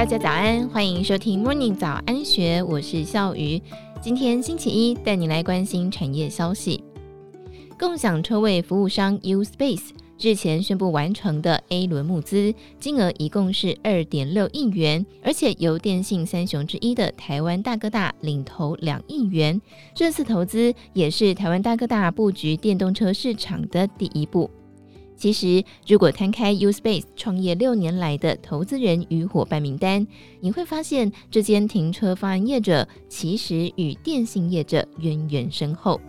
大家早安，欢迎收听 Morning 早安学，我是笑鱼。今天星期一，带你来关心产业消息。共享车位服务商 U Space 日前宣布完成的 A 轮募资，金额一共是二点六亿元，而且由电信三雄之一的台湾大哥大领投两亿元。这次投资也是台湾大哥大布局电动车市场的第一步。其实，如果摊开 U Space 创业六年来的投资人与伙伴名单，你会发现这间停车方案业者其实与电信业者渊源深厚。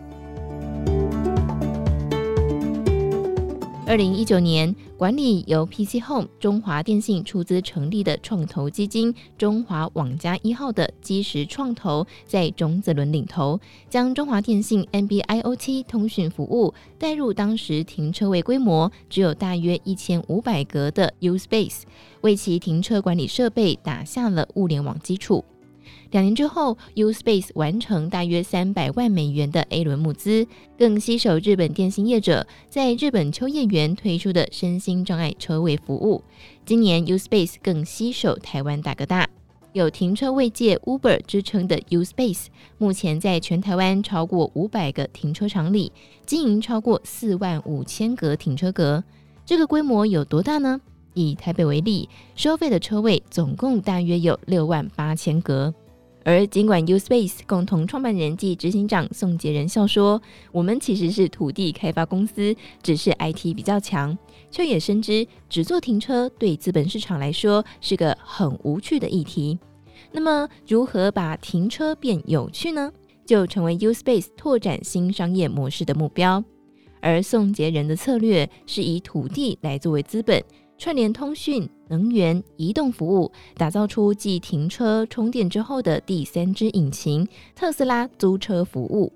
二零一九年，管理由 PC Home、中华电信出资成立的创投基金“中华网加一号”的基石创投，在种子轮领投，将中华电信 NB-IoT 通讯服务带入当时停车位规模只有大约一千五百格的 U Space，为其停车管理设备打下了物联网基础。两年之后，U Space 完成大约三百万美元的 A 轮募资，更携手日本电信业者，在日本秋叶原推出的身心障碍车位服务。今年，U Space 更携手台湾大哥大，有停车位界 Uber 之称的 U Space，目前在全台湾超过五百个停车场里，经营超过四万五千个停车格。这个规模有多大呢？以台北为例，收费的车位总共大约有六万八千格。而尽管 U Space 共同创办人暨执行长宋杰仁笑说：“我们其实是土地开发公司，只是 IT 比较强，却也深知只做停车对资本市场来说是个很无趣的议题。那么，如何把停车变有趣呢？就成为 U Space 拓展新商业模式的目标。而宋杰仁的策略是以土地来作为资本。”串联通讯、能源、移动服务，打造出继停车充电之后的第三只引擎——特斯拉租车服务。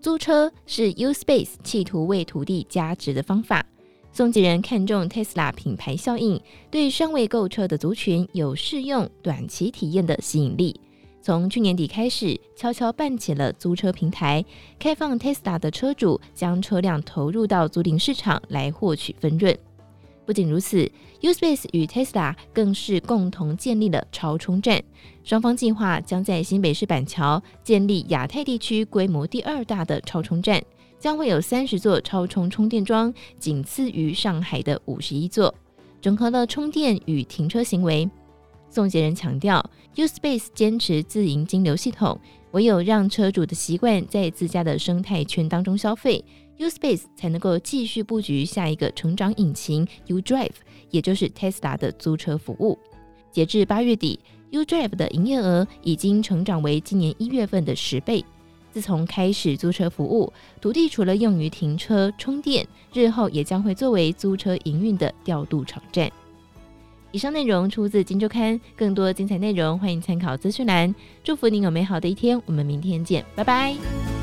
租车是 U Space 企图为土地加值的方法。宋杰仁看中 Tesla 品牌效应，对尚未购车的族群有试用短期体验的吸引力。从去年底开始，悄悄办起了租车平台，开放 Tesla 的车主将车辆投入到租赁市场来获取分润。不仅如此，U-Space 与 Tesla 更是共同建立了超充站，双方计划将在新北市板桥建立亚太地区规模第二大的超充站，将会有三十座超充充电桩，仅次于上海的五十一座，整合了充电与停车行为。宋杰仁强调，U-Space 坚持自营金流系统，唯有让车主的习惯在自家的生态圈当中消费。U-Space 才能够继续布局下一个成长引擎 U-Drive，也就是 Tesla 的租车服务。截至八月底，U-Drive 的营业额已经成长为今年一月份的十倍。自从开始租车服务，土地除了用于停车充电，日后也将会作为租车营运的调度场站。以上内容出自《金周刊》，更多精彩内容欢迎参考资讯栏。祝福您有美好的一天，我们明天见，拜拜。